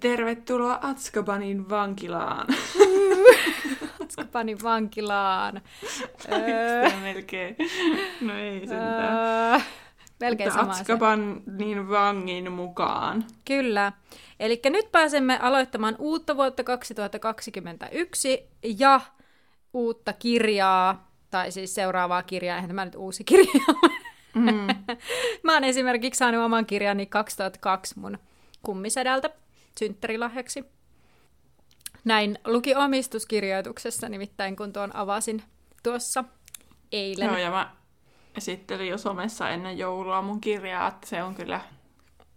Tervetuloa Atskabanin vankilaan. Atskabanin vankilaan. öö, melkein. No ei sentään. Öö, melkein sama Atskabanin vangin mukaan. Kyllä. Eli nyt pääsemme aloittamaan uutta vuotta 2021 ja uutta kirjaa, tai siis seuraavaa kirjaa, eihän tämä nyt uusi kirja mm. Mä oon esimerkiksi saanut oman kirjani 2002 mun kummisedältä synttärilahjaksi. Näin luki omistuskirjoituksessa nimittäin, kun tuon avasin tuossa eilen. Joo, ja mä esittelin jo somessa ennen joulua mun kirjaa, että se on kyllä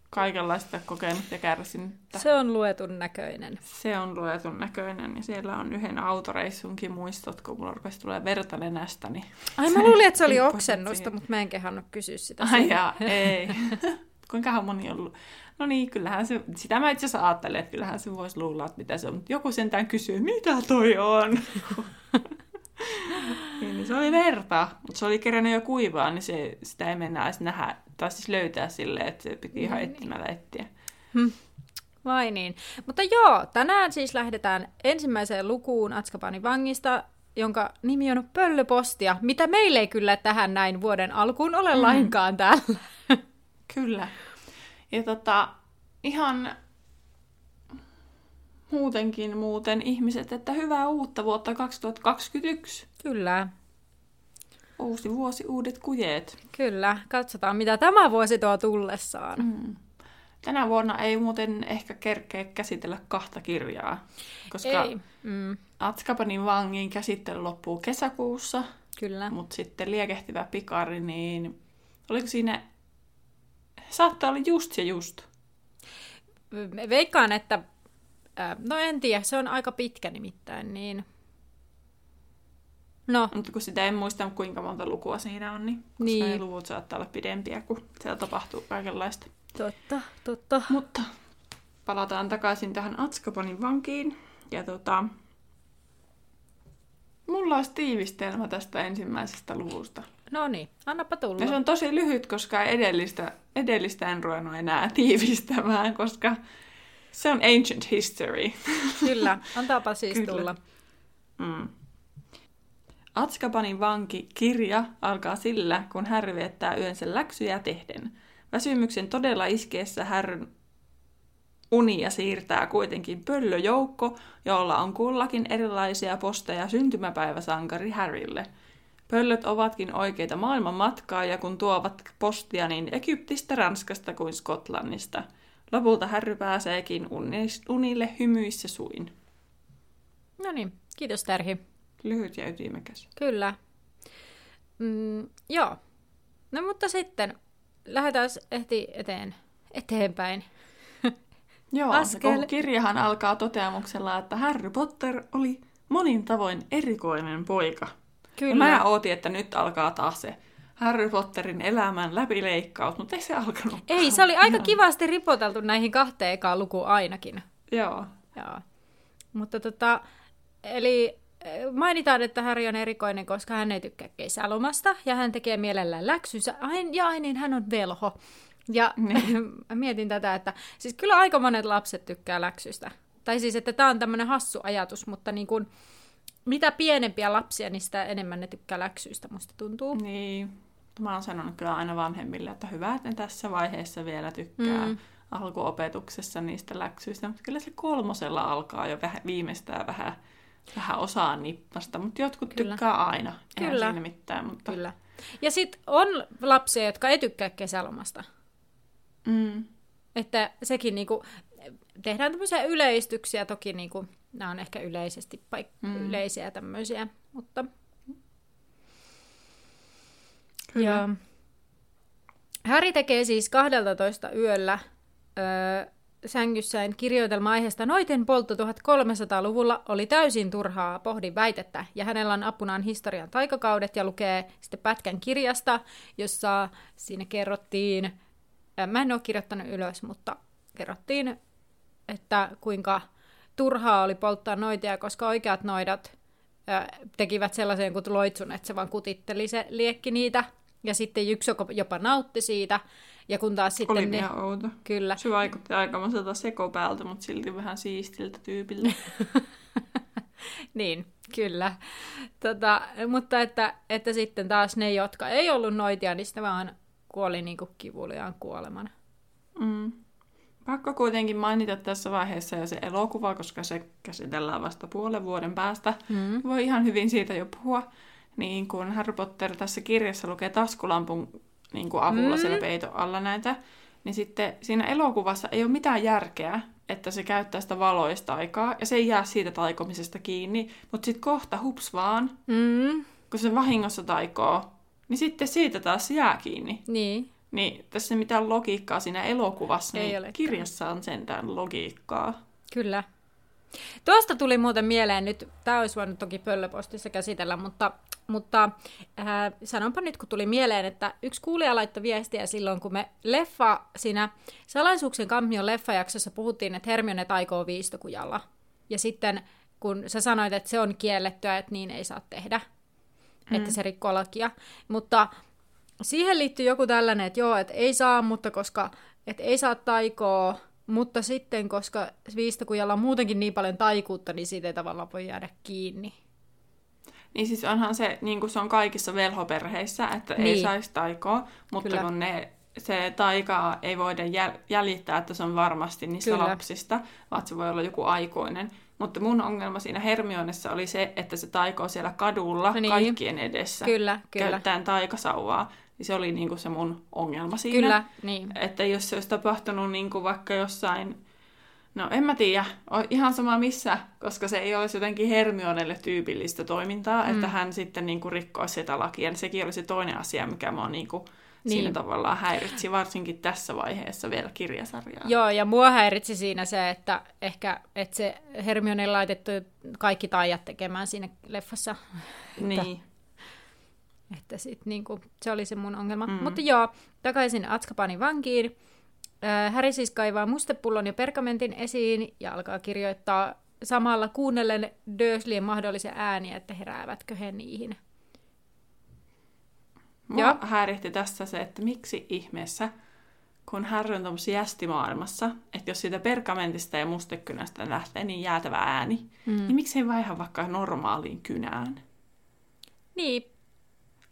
kaikenlaista kokenut ja kärsinyt. Se on luetun näköinen. Se on luetun näköinen ja siellä on yhden autoreissunkin muistot, kun mulla rupesi tulee verta nenästä. Niin Ai mä luulin, että se oli oksennusta, mutta mä en kehannut kysyä sitä. Ai jaa, ei. Kuinkahan moni on ollut? No niin, kyllähän se, sitä mä itse asiassa ajattelin, että kyllähän se voisi luulla, että mitä se on, mutta joku sentään kysyy, mitä toi on? niin, se oli verta, mutta se oli kerännyt jo kuivaa, niin se, sitä ei mennä edes nähdä, tai siis löytää silleen, että se piti ihan niin. etsimällä etsiä. Hmm. Vai niin. Mutta joo, tänään siis lähdetään ensimmäiseen lukuun Atskapanin vangista, jonka nimi on Pöllöpostia, mitä meille ei kyllä tähän näin vuoden alkuun ole mm. lainkaan täällä. Kyllä. Ja tota, ihan muutenkin muuten ihmiset, että hyvää uutta vuotta 2021. Kyllä. Uusi vuosi, uudet kujeet. Kyllä, katsotaan mitä tämä vuosi tuo tullessaan. Mm. Tänä vuonna ei muuten ehkä kerkeä käsitellä kahta kirjaa, koska ei. Mm. Atskapanin vangin käsittely loppuu kesäkuussa. Kyllä. Mutta sitten liekehtivä pikari, niin oliko siinä, saattaa olla just ja just. Veikkaan, että, no en tiedä, se on aika pitkä nimittäin, niin No. Mutta kun sitä en muista, kuinka monta lukua siinä on, niin, koska niin. ne luvut saattaa olla pidempiä, kun siellä tapahtuu kaikenlaista. Totta, totta. Mutta palataan takaisin tähän Atskaponin vankiin. Ja tota, mulla olisi tiivistelmä tästä ensimmäisestä luvusta. No niin, annapa tulla. Ja se on tosi lyhyt, koska edellistä, edellistä en ruvennut enää tiivistämään, koska se on ancient history. Kyllä, antaapa siis Kyllä. tulla. Mm. Atskapanin vanki kirja alkaa sillä, kun Harry viettää yönsä läksyjä tehden. Väsymyksen todella iskeessä Härryn unia siirtää kuitenkin pöllöjoukko, jolla on kullakin erilaisia posteja syntymäpäiväsankari Harrylle. Pöllöt ovatkin oikeita maailman matkaa ja kun tuovat postia niin Egyptistä, Ranskasta kuin Skotlannista. Lopulta Harry pääseekin unille hymyissä suin. No niin, kiitos Terhi. Lyhyt ja ytimekäs. Kyllä. Mm, joo. No mutta sitten lähdetään ehti eteen, eteenpäin. Joo, Askel... kirjahan alkaa toteamuksella, että Harry Potter oli monin tavoin erikoinen poika. Kyllä. Ja mä ootin, että nyt alkaa taas se Harry Potterin elämän läpileikkaus, mutta ei se alkanut. Ei, se oli aika kivasti ripoteltu näihin kahteen ekaan lukuun ainakin. Joo. Joo. Mutta tota, eli mainitaan, että Harry on erikoinen, koska hän ei tykkää kesälomasta ja hän tekee mielellään läksynsä. Ja ainin hän on velho. Ja niin. mietin tätä, että siis kyllä aika monet lapset tykkää läksystä. Tai siis, että tämä on tämmöinen hassu ajatus, mutta niin kuin, mitä pienempiä lapsia, niin sitä enemmän ne tykkää läksyistä, musta tuntuu. Niin. Mä oon sanonut kyllä aina vanhemmille, että hyvä, että ne tässä vaiheessa vielä tykkää mm. alkuopetuksessa niistä läksyistä. Mutta kyllä se kolmosella alkaa jo vähän, viimeistään vähän vähän osaa nippasta, mutta jotkut Kyllä. tykkää aina. Eihän Kyllä. siinä mitään. Mutta... Kyllä. Ja sitten on lapsia, jotka ei tykkää kesälomasta. Mm. Että sekin niinku, tehdään tämmöisiä yleistyksiä, toki niinku, nämä on ehkä yleisesti paik- mm. yleisiä tämmöisiä, mutta... Kyllä. Ja Häri tekee siis 12 yöllä öö, sängyssään kirjoitelma aiheesta Noiten poltto 1300-luvulla oli täysin turhaa pohdin väitettä, ja hänellä on apunaan historian taikakaudet ja lukee sitten pätkän kirjasta, jossa siinä kerrottiin, mä en ole kirjoittanut ylös, mutta kerrottiin, että kuinka turhaa oli polttaa noitia, koska oikeat noidat tekivät sellaisen kuin loitsun, että se vaan kutitteli se liekki niitä, ja sitten yksi jopa nautti siitä, ja kun taas sitten... Oli ne... ihan outo. Kyllä. Se vaikutti aikamoiselta sekopäältä, mutta silti vähän siistiltä tyypiltä. niin, kyllä. Tota, mutta että, että sitten taas ne, jotka ei ollut noitia, niin sitten vaan kuoli niin kuin kivuliaan kuoleman. Mm. Pakko kuitenkin mainita tässä vaiheessa jo se elokuva, koska se käsitellään vasta puolen vuoden päästä. Mm. Voi ihan hyvin siitä jo puhua. Niin kun Harry Potter tässä kirjassa lukee taskulampun niin kuin avulla mm. siellä peiton alla näitä, niin sitten siinä elokuvassa ei ole mitään järkeä, että se käyttää sitä valoista aikaa, ja se ei jää siitä taikomisesta kiinni, mutta sitten kohta hups vaan, mm. kun se vahingossa taikoo, niin sitten siitä taas jää kiinni. Niin. Niin tässä ei mitään logiikkaa siinä elokuvassa, ei niin olekaan. kirjassa on sentään logiikkaa. Kyllä. Tuosta tuli muuten mieleen nyt, tämä olisi voinut toki pöllöpostissa käsitellä, mutta, mutta äh, sanonpa nyt, kun tuli mieleen, että yksi kuulija laittoi viestiä silloin, kun me leffa siinä Salaisuuksien kampion leffajaksossa puhuttiin, että Hermione taikoo viistokujalla. Ja sitten kun sä sanoit, että se on kiellettyä, että niin ei saa tehdä, mm. että se rikkoo lakia. Mutta siihen liittyy joku tällainen, että joo, että ei saa, mutta koska että ei saa taikoa, mutta sitten, koska viistokujalla on muutenkin niin paljon taikuutta, niin siitä ei tavallaan voi jäädä kiinni. Niin siis onhan se, niin kuin se on kaikissa velhoperheissä, että niin. ei saisi taikoa, mutta Kyllä. kun ne, se taika ei voida jäljittää, että se on varmasti niistä Kyllä. lapsista, vaan se voi olla joku aikuinen. Mutta mun ongelma siinä Hermionessa oli se, että se taikoo siellä kadulla niin. kaikkien edessä. Kyllä, kyllä. Käyttäen taikasauvaa. Niin se oli niinku se mun ongelma siinä. Kyllä, niin. Että jos se olisi tapahtunut niinku vaikka jossain, no en mä tiedä, ihan sama missä, koska se ei olisi jotenkin Hermionelle tyypillistä toimintaa, mm. että hän sitten niinku rikkoisi sitä lakia. Sekin oli se toinen asia, mikä mua niinku niin. siinä tavallaan häiritsi, varsinkin tässä vaiheessa vielä kirjasarjaa. Joo, ja mua häiritsi siinä se, että ehkä että se Hermione laitettu kaikki taijat tekemään siinä leffassa. Niin. Että sit niinku, se oli se mun ongelma. Mm. Mutta joo, takaisin Atskapanin vankiin. Äh, Häri siis kaivaa mustepullon ja pergamentin esiin ja alkaa kirjoittaa samalla kuunnellen Durslien mahdollisia ääniä, että heräävätkö he niihin. Mua Joo. häiritti tässä se, että miksi ihmeessä, kun Harry on tuollaisessa jästimaailmassa, että jos siitä pergamentista ja mustekynästä lähtee niin jäätävä ääni, mm. niin miksei vaiha vaikka normaaliin kynään? Niin,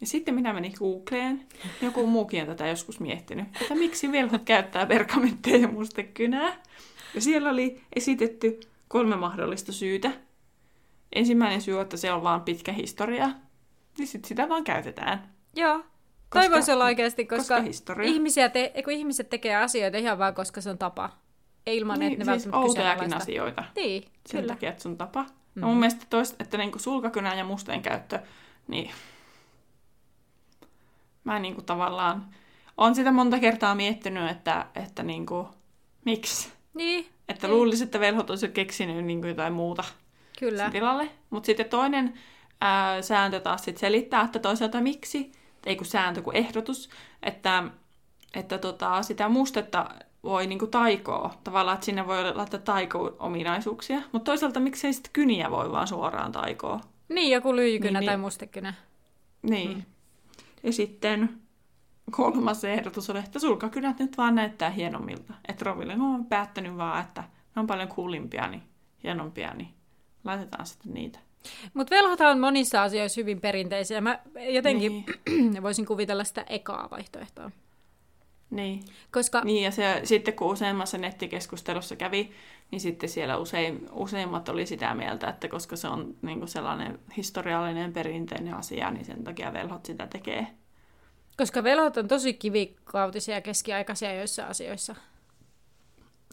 ja sitten minä menin Googleen, joku muukin on tätä joskus miettinyt, että miksi velhot käyttää pergamentteja ja mustekynää. Ja siellä oli esitetty kolme mahdollista syytä. Ensimmäinen syy on, että se on vaan pitkä historia, niin sitten sitä vaan käytetään. Joo. Koska, voisi olla oikeasti, koska, koska ihmisiä te, kun ihmiset tekee asioita ihan vaan, koska se on tapa. Ei ilman, niin, että ne siis outojakin asioita. Niin, Sen kyllä. takia, että se on tapa. Mm-hmm. No mun mielestä toista, että niinku sulkakynän ja musteen käyttö, niin mä niin kuin tavallaan on sitä monta kertaa miettinyt, että, että niin kuin, miksi. Niin. Että luulisin, että velhot olisi keksinyt niin kuin jotain muuta Kyllä. tilalle. Mutta sitten toinen ää, sääntö taas sit selittää, että toisaalta miksi, ei kun sääntö, kuin ehdotus, että, että tota, sitä mustetta voi niinku taikoa. Tavallaan, että sinne voi laittaa taiko-ominaisuuksia. Mutta toisaalta miksei sitten kyniä voi vaan suoraan taikoa. Niin, joku lyijykynä niin, tai mustekynä. Niin. Mm. Ja sitten kolmas ehdotus oli, että sulkakynät nyt vaan näyttää hienommilta. Että Roville on päättänyt vaan, että ne on paljon kuulimpia, niin hienompia, niin laitetaan sitten niitä. Mutta velhothan on monissa asioissa hyvin perinteisiä. Mä jotenkin niin. voisin kuvitella sitä ekaa vaihtoehtoa. Niin. Koska... niin, ja se, sitten kun useammassa nettikeskustelussa kävi, niin sitten siellä usein, useimmat oli sitä mieltä, että koska se on niin kuin sellainen historiallinen perinteinen asia, niin sen takia velhot sitä tekee. Koska velhot on tosi kivikautisia ja keskiaikaisia joissa asioissa.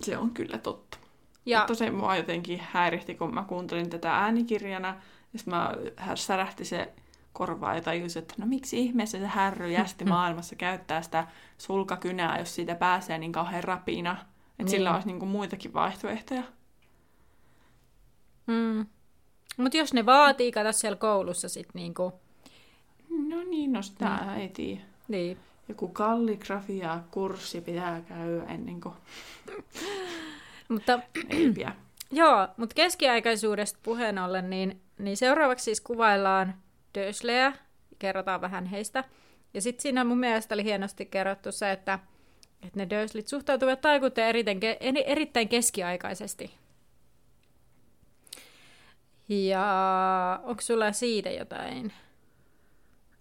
Se on kyllä totta. Ja... Mutta se mua jotenkin häirihti, kun mä kuuntelin tätä äänikirjana, ja mä särähti se korvaa ja tajusin, että no miksi ihmeessä se härry jästi maailmassa käyttää sitä sulkakynää, jos siitä pääsee niin kauhean rapina Että sillä olisi niin kuin muitakin vaihtoehtoja. Mm. Mutta jos ne vaatii, kato siellä koulussa sitten niinku... No niin, no sitä mm. ei tiedä. Niin. Joku kalligrafia-kurssi pitää käydä ennen kuin Mutta ei pian. Joo, mutta keskiaikaisuudesta puheen ollen, niin, niin seuraavaksi siis kuvaillaan Döslejä, kerrotaan vähän heistä. Ja sitten siinä mun mielestä oli hienosti kerrottu se, että, että ne Döslit suhtautuvat taikuuteen erittäin, erittäin keskiaikaisesti. Ja onko sulla siitä jotain?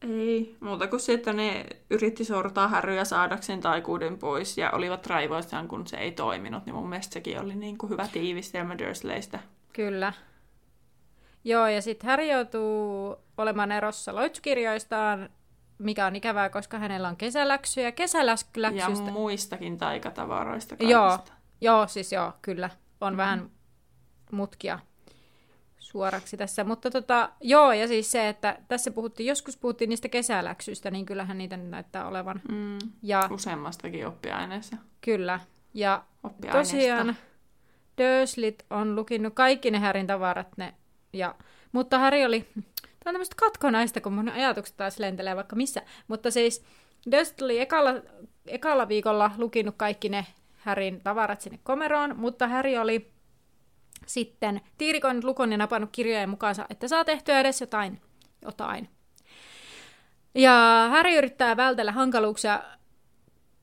Ei, muuta kuin se, että ne yritti sortaa härryä saadakseen taikuuden pois ja olivat raivoissaan, kun se ei toiminut, niin mun mielestä sekin oli niin kuin hyvä tiivistelmä Dursleystä. Kyllä. Joo, ja sitten Harry joutuu olemaan erossa loitsukirjoistaan, mikä on ikävää, koska hänellä on kesäläksyjä. Kesäläksystä... Ja muistakin taikatavaroista kaikista. Joo, joo, siis joo, kyllä. On mm. vähän mutkia suoraksi tässä. Mutta tota, joo, ja siis se, että tässä puhuttiin, joskus puhuttiin niistä kesäläksyistä, niin kyllähän niitä nyt näyttää olevan. Mm, ja, useammastakin oppiaineessa. Kyllä. Ja tosiaan Döslit on lukinnut kaikki ne Härin tavarat, ne, ja, mutta Häri oli, tämä on tämmöistä katkonaista, kun mun ajatukset taas lentelee vaikka missä, mutta siis Döslit oli ekalla, ekalla viikolla lukinut kaikki ne Härin tavarat sinne komeroon, mutta Häri oli sitten tiirikoinut lukon ja napannut kirjojen mukaansa, että saa tehtyä edes jotain. jotain. Ja Harry yrittää vältellä hankaluuksia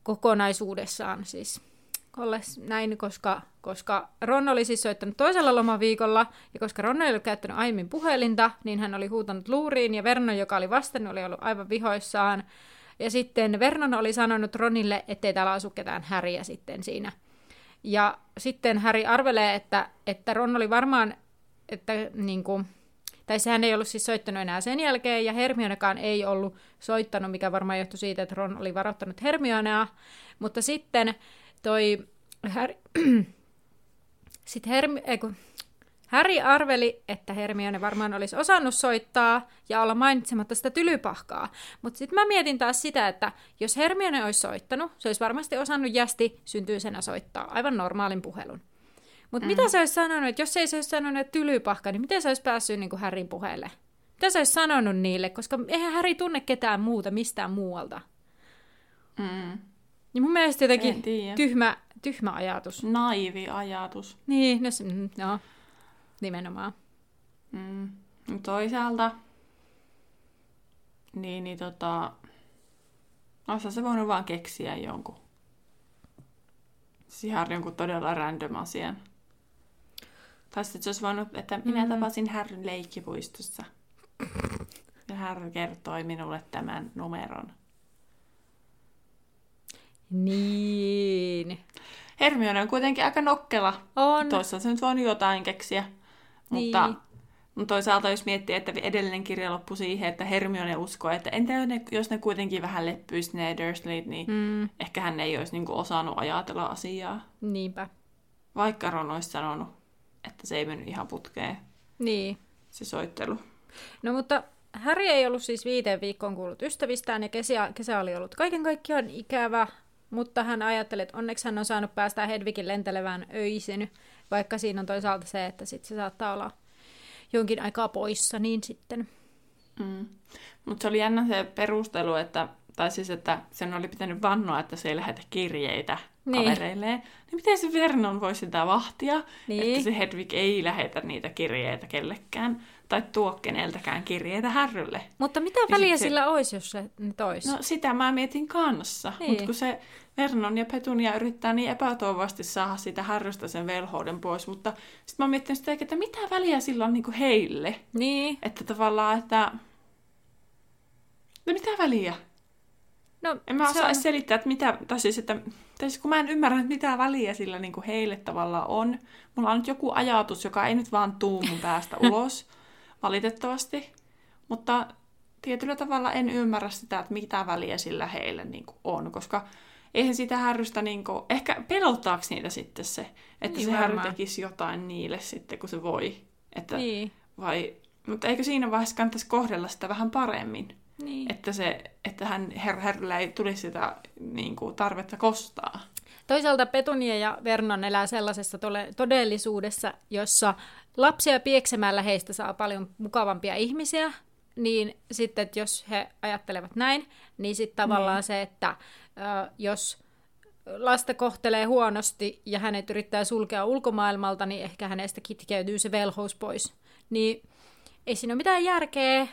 kokonaisuudessaan siis näin, koska, koska Ron oli siis soittanut toisella lomaviikolla, ja koska Ron ei ollut käyttänyt aiemmin puhelinta, niin hän oli huutanut luuriin, ja Vernon, joka oli vastannut, oli ollut aivan vihoissaan. Ja sitten Vernon oli sanonut Ronille, ettei täällä asu ketään Häriä sitten siinä ja sitten Harry arvelee, että, että Ron oli varmaan, että niin kuin, tai sehän ei ollut siis soittanut enää sen jälkeen, ja Hermionekaan ei ollut soittanut, mikä varmaan johtui siitä, että Ron oli varoittanut Hermionea. Mutta sitten toi Harry, sitten Hermi, ei kun, Harry arveli, että Hermione varmaan olisi osannut soittaa ja olla mainitsematta sitä tylypahkaa. Mutta sitten mä mietin taas sitä, että jos Hermione olisi soittanut, se olisi varmasti osannut jästi syntyisenä soittaa aivan normaalin puhelun. Mutta mm. mitä se olisi sanonut, että jos ei se olisi sanonut että tylypahka, niin miten se olisi päässyt niin kuin Harryn puheelle? Mitä se olisi sanonut niille, koska eihän Harry tunne ketään muuta mistään muualta. Mm. Niin mun mielestä jotenkin tyhmä, tyhmä ajatus. Naivi ajatus. Niin, no, no Nimenomaan. Mm. Toisaalta, niin, niin tota, olisi se voinut vaan keksiä jonkun. Siis ihan jonkun todella random asian. Tai sitten se olisi voinut, että minä mm. tapasin Härryn leikkipuistossa. Ja Härry kertoi minulle tämän numeron. Niin. Hermione on kuitenkin aika nokkela. On. Toisaalta se nyt voinut jotain keksiä. Mutta, niin. mutta toisaalta jos miettii, että edellinen kirja loppui siihen, että Hermione uskoo, että entä jos ne kuitenkin vähän leppyisi ne Dursleyt, niin mm. ehkä hän ei olisi niinku osannut ajatella asiaa. Niinpä. Vaikka Ron olisi sanonut, että se ei mennyt ihan putkeen. Niin. Se soittelu. No mutta Harry ei ollut siis viiteen viikkoon kuullut ystävistään ja kesä, kesä oli ollut kaiken kaikkiaan ikävä, mutta hän ajatteli, että onneksi hän on saanut päästä Hedvigin lentelevään öisin, vaikka siinä on toisaalta se, että sit se saattaa olla jonkin aikaa poissa, niin sitten. Mm. Mutta se oli jännä se perustelu, että, tai siis, että sen oli pitänyt vannoa, että se ei lähetä kirjeitä niin. kavereilleen. Niin miten se Vernon voi sitä vahtia, niin. että se Hedvig ei lähetä niitä kirjeitä kellekään tai tuo keneltäkään kirjeitä härrylle. Mutta mitä väliä se... sillä olisi, jos se nyt olisi? No sitä mä mietin kanssa, niin. mutta kun se Vernon ja Petunia yrittää niin epätoivasti saada sitä härrystä sen velhouden pois, mutta sitten mä mietin sitä, että mitä väliä sillä on niinku heille. Niin. Että tavallaan, että... No mitä väliä? No, en mä osaa on... selittää, että mitä, tai siis, että, tai siis kun mä en ymmärrä, että mitä väliä sillä niin kuin heille tavallaan on. Mulla on nyt joku ajatus, joka ei nyt vaan tuu mun päästä ulos, valitettavasti. Mutta tietyllä tavalla en ymmärrä sitä, että mitä väliä sillä heille niin kuin on, koska eihän sitä härrystä, niin kuin, ehkä pelottaako niitä sitten se, että niin se härry tekisi jotain niille sitten, kun se voi. Että, niin. vai, mutta eikö siinä vaiheessa kannattaisi kohdella sitä vähän paremmin? Niin. Että, se, että hän her, herryllä ei tulisi sitä niin kuin, tarvetta kostaa. Toisaalta Petunia ja Vernon elää sellaisessa tole- todellisuudessa, jossa lapsia pieksemällä heistä saa paljon mukavampia ihmisiä, niin sitten, että jos he ajattelevat näin, niin sitten tavallaan niin. se, että ö, jos lasta kohtelee huonosti ja hänet yrittää sulkea ulkomaailmalta, niin ehkä hänestä kitkeytyy se velhous pois. Niin ei siinä ole mitään järkeä.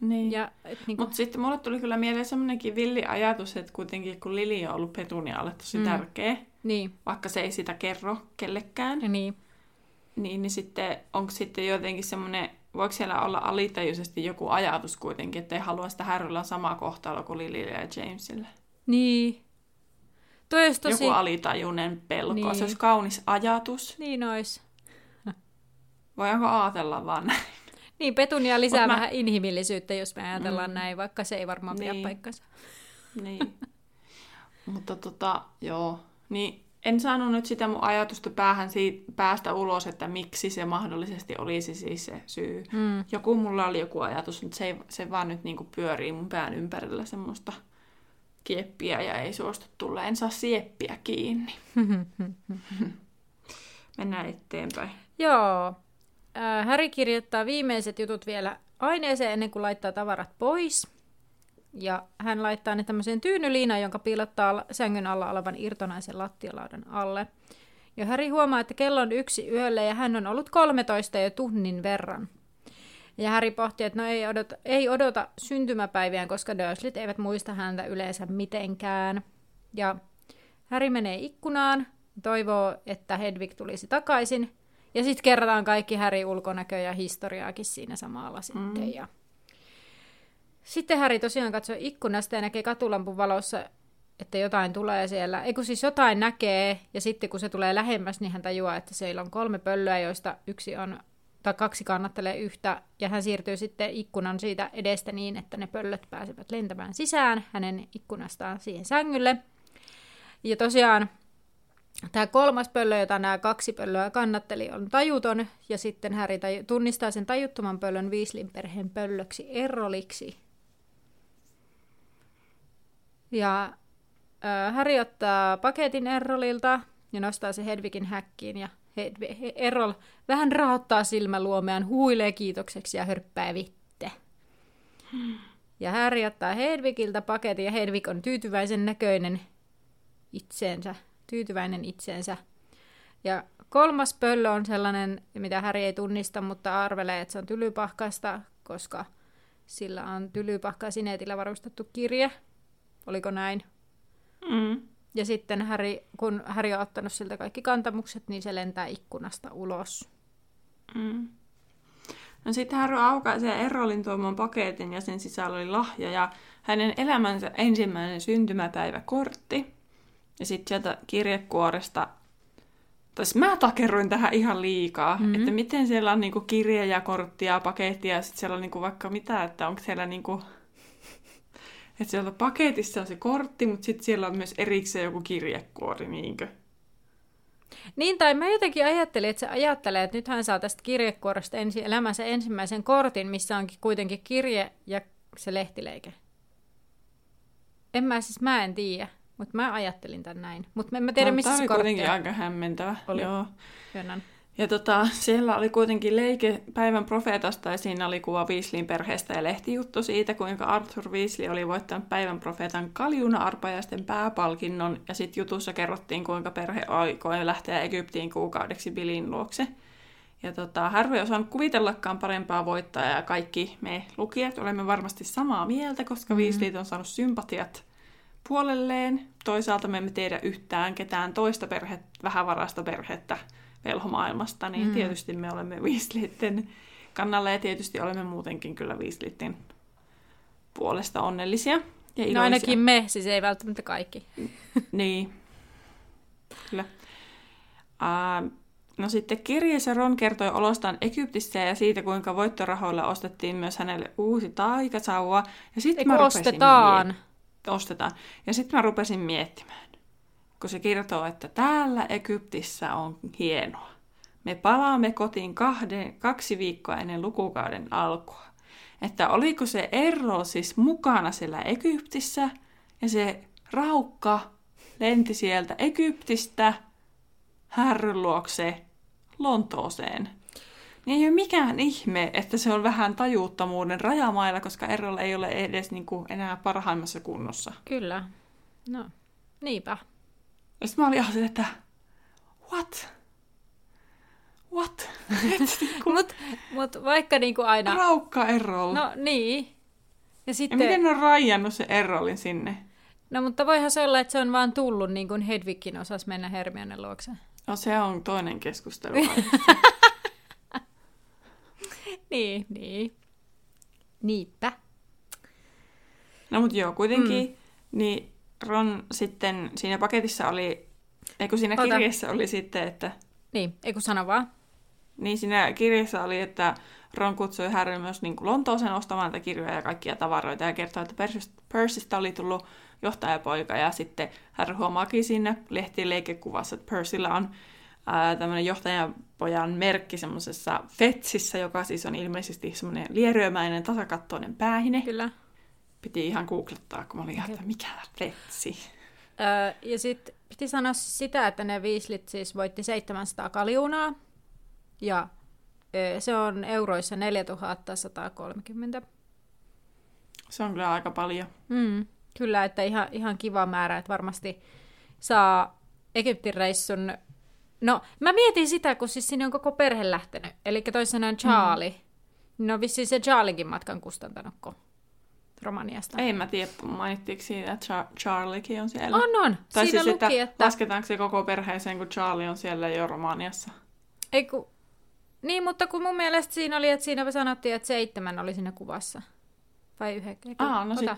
Niin. Ja, niin kuin... Mutta sitten mulle tuli kyllä mieleen semmoinenkin villi ajatus, että kuitenkin kun Lili on ollut Petunialle tosi mm. tärkeä, niin. vaikka se ei sitä kerro kellekään, Ja niin. niin, niin sitten onko sitten jotenkin semmoinen, voiko siellä olla alitajuisesti joku ajatus kuitenkin, että ei halua sitä härryllä samaa kohtalo kuin Lilille ja Jamesille? Niin. Toi olisi tosi... Joku alitajuinen pelko. Niin. Se olisi kaunis ajatus. Niin ois. Voidaanko ajatella vaan näin? Niin, Petunia lisää Mut mä- vähän inhimillisyyttä, jos me ajatellaan Mm. näin, vaikka se ei varmaan pidä Niin. paikkansa. Niin. Mutta tota, joo. Niin en saanut nyt sitä mun ajatusta päähän siitä, päästä ulos, että miksi se mahdollisesti olisi siis se syy. Mm. Joku mulla oli joku ajatus, mutta se, ei, se vaan nyt niinku pyörii mun pään ympärillä semmoista kieppiä ja ei suostu tulla. En saa sieppiä kiinni. Mennään eteenpäin. Joo. Häri kirjoittaa viimeiset jutut vielä aineeseen ennen kuin laittaa tavarat pois. Ja hän laittaa ne tämmöiseen tyynyliinaan, jonka piilottaa sängyn alla olevan irtonaisen lattialaudan alle. Ja Häri huomaa, että kello on yksi yöllä ja hän on ollut 13 jo tunnin verran. Ja Häri pohtii, että no ei odota, ei odota syntymäpäiviään, koska Dursleyt eivät muista häntä yleensä mitenkään. Ja Häri menee ikkunaan, toivoo, että Hedvig tulisi takaisin. Ja sitten kerrotaan kaikki Häri ulkonäkö ja historiaakin siinä samalla sitten. Mm. Ja... Sitten Häri tosiaan katsoo ikkunasta ja näkee katulampun valossa, että jotain tulee siellä. Ei kun siis jotain näkee, ja sitten kun se tulee lähemmäs, niin hän tajuaa, että siellä on kolme pöllöä, joista yksi on, tai kaksi kannattelee yhtä, ja hän siirtyy sitten ikkunan siitä edestä niin, että ne pöllöt pääsevät lentämään sisään hänen ikkunastaan siihen sängylle. Ja tosiaan Tämä kolmas pöllö, jota nämä kaksi pöllöä kannatteli, on tajuton, ja sitten Häri taju- tunnistaa sen tajuttoman pöllön Viislin perheen pöllöksi Erroliksi. Ja äh, Häri ottaa paketin Errolilta ja nostaa se Hedvigin häkkiin, ja Hedvi- He- Errol vähän raottaa silmäluomeaan, huilee kiitokseksi ja hörppää vitte. Ja Häri ottaa Hedvigiltä paketin, ja Hedvig on tyytyväisen näköinen itseensä, tyytyväinen itseensä. Ja kolmas pöllö on sellainen, mitä Häri ei tunnista, mutta arvelee, että se on tylypahkasta, koska sillä on tylypahka sineetillä varustettu kirje. Oliko näin? Mm. Ja sitten Häri, kun Häri on ottanut siltä kaikki kantamukset, niin se lentää ikkunasta ulos. Mm. No sitten Harry aukaisee Errolin tuoman paketin ja sen sisällä oli lahja ja hänen elämänsä ensimmäinen syntymäpäiväkortti. Ja sitten sieltä kirjekuoresta, tai siis mä takerruin tähän ihan liikaa, Mhm. mm-hmm. että miten siellä on niinku kirje ja kortti ja sitten siellä on niinku vaikka mitä, että onko siellä niinku... Että sieltä paketissa on se kortti, mutta sitten siellä on myös erikseen joku kirjekuori, niinkö? Niin, tai mä jotenkin ajattelin, että se ajattelee, että nyt hän saa tästä kirjekuorosta ensi, elämänsä ensimmäisen kortin, missä onkin kuitenkin kirje ja se lehtileike. En mä siis, mä en tiedä, mutta mä ajattelin tän näin. Mutta en mä tiedä, No, missä se kuitenkin on. aika hämmentävä. Oli. Joo. Myönnän. Ja tota, siellä oli kuitenkin leike päivän profeetasta ja siinä oli kuva Weasleyn perheestä ja lehtijuttu siitä, kuinka Arthur Weasley oli voittanut päivän profeetan kaljuna-arpajaisten pääpalkinnon ja sitten jutussa kerrottiin, kuinka perhe aikoi lähteä Egyptiin kuukaudeksi Billin luokse. Ja tota, Harry ei osannut kuvitellakaan parempaa voittajaa ja kaikki me lukijat olemme varmasti samaa mieltä, koska mm-hmm. Weasleyt on saanut sympatiat puolelleen. Toisaalta me emme tiedä yhtään ketään toista perhettä, vähävarasta perhettä velhomaailmasta, niin Mm. tietysti me olemme Weasleyten kannalla ja tietysti olemme muutenkin kyllä Weasleyten puolesta onnellisia ja iloisia. No ainakin me, siis ei välttämättä kaikki. Niin. Kyllä. Uh, no sitten kirjeessä Ron kertoi olostaan Egyptissä ja siitä, kuinka voittorahoilla ostettiin myös hänelle uusi taikasauva. Ja sitten mä ostetaan? miet- ostetaan. Ja sitten mä rupesin miettimään, kun se kertoo, että täällä Egyptissä on hienoa. Me palaamme kotiin kahden, kaksi viikkoa ennen lukukauden alkua. Että oliko se Errol siis mukana siellä Egyptissä ja se raukka lenti sieltä Egyptistä härryn luokse Lontooseen. Niin ei ole mikään ihme, että se on vähän tajuuttomuuden rajamailla, koska Errol ei ole edes niin kuin, enää parhaimmassa kunnossa. Kyllä. No, niinpä. Ja sitten mä olin ihan että what? What? niinku, Mut, mut vaikka niinku aina... raukka Errol. No niin. Ja ja sitten... miten ne on rajannut se Errolin sinne? No mutta voihan se olla, että se on vaan tullut niin kuin Hedwigkin osas mennä Hermionen luokse. No se on toinen keskustelu. Niin, niin. Niinpä. no mut joo, kuitenkin, mm. niin Ron sitten siinä paketissa oli, ei kun siinä Ota. kirjassa oli sitten, että Niin, ei kun sano vaan. Niin siinä kirjassa oli, että Ron kutsui Harry myös niin kuin Lontooseen ostamaan näitä kirjoja ja kaikkia tavaroita ja kertoi, että Persistä oli tullut johtajapoika ja sitten Harry huomaakin siinä lehtileikekuvassa, että Persillä on ää, tämmöinen johtajapojan merkki semmoisessa fetsissä, joka siis on ilmeisesti semmoinen lieryömäinen tasakattoinen päähine. Kyllä. Piti ihan googlettaa, kun mä olin ihan, että mikä fetsi. Öö, ja sitten piti sanoa sitä, että ne viislit siis voitti 700 kaljuunaa. Ja öö, se on euroissa 4130. Se on kyllä aika paljon. Mm, kyllä, että ihan, ihan kiva määrä, että varmasti saa Egyptin reissun. No, mä mietin sitä, kun siis sinne on koko perhe lähtenyt. Eli toisin sanoen Charlie. Mm. No vissiin se Charliekin matkan kustantanutko Romaniasta. Ei mä tiedä, mainittiinko siinä, että Char- Charliekin on siellä. On, on. Tai Siinä siis, luki, että, että... lasketaanko se koko perheeseen, kun Charlie on siellä jo Romaniassa? Ei kun... Niin, mutta kun mun mielestä siinä oli, että siinä sanottiin, että seitsemän oli siinä kuvassa. Vai yhdeksän? Aa, no sit-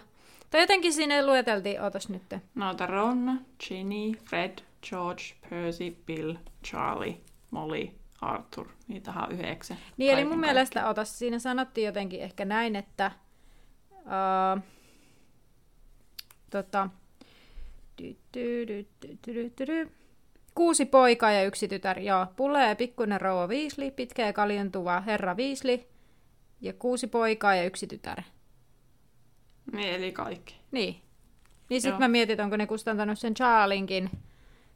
Tai jotenkin siinä lueteltiin, ootas nyt. No, Ron, Ginny, Fred, George, Percy, Bill, Charlie, Molly, Arthur, niitähän on yhdeksän. Niin, eli mun kaikki. mielestä, ota, siinä sanottiin jotenkin ehkä näin, että uh, tota, dy, dy, dy, dy, dy, dy, dy. kuusi poikaa ja yksi tytär, joo, pulee pikkuinen rouva Viisli, pitkä ja kaljuntuva herra Viisli, ja kuusi poikaa ja yksi tytär. Niin, eli kaikki. Niin. Niin sitten mä mietin, onko ne kustantanut sen Charlinkin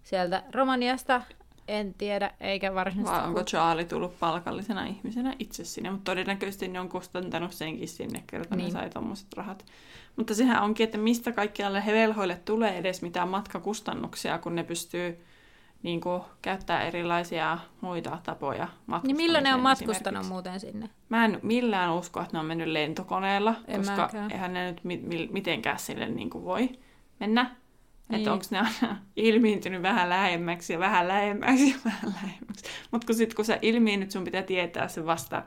sieltä Romaniasta en tiedä, eikä varsinaisesti... Vai onko Charlie tullut palkallisena ihmisenä itse sinne? Mutta todennäköisesti ne on kustantanut senkin sinne, kerta niin. Ne sai tommoset rahat. Mutta sehän onkin, että mistä kaikkialle hevelhoille tulee edes mitään matkakustannuksia, kun ne pystyy niin kuin, käyttää erilaisia muita tapoja Niin milloin ne on matkustanut muuten sinne? Mä en millään usko, että ne on mennyt lentokoneella, En koska mäkään. eihän ne nyt mi- mi- mitenkään sille niin kuin voi mennä. Niin. Niin. Että onko ne aina ilmiintynyt vähän lähemmäksi ja vähän lähemmäksi ja vähän lähemmäksi. Mutta kun, sit, kun sä ilmiinnyt, sun pitää tietää se vasta